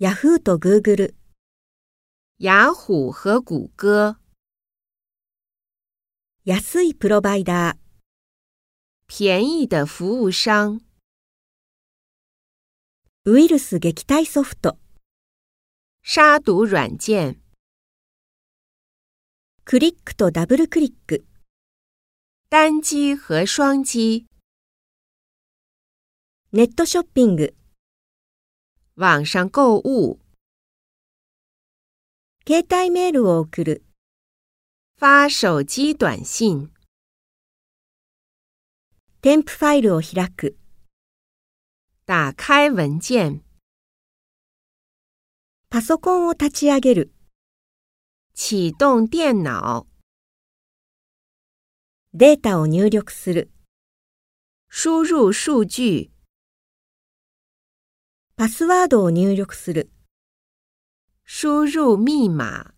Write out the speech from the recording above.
ヤフーとグーグル、雅虎和谷歌，安いプロバイダー、便宜的服务商，ウイルス撃退ソフト、杀毒软件，クリックとダブルクリック、单击和双击，ネットショッピング、网上购物，携帯メールを送る、发手机短信，添付ファイルを開く、打开文件，パソコンを立ち上げる、启动电脑，データを入力する、输入数据，パスワードを入力する。输入密码。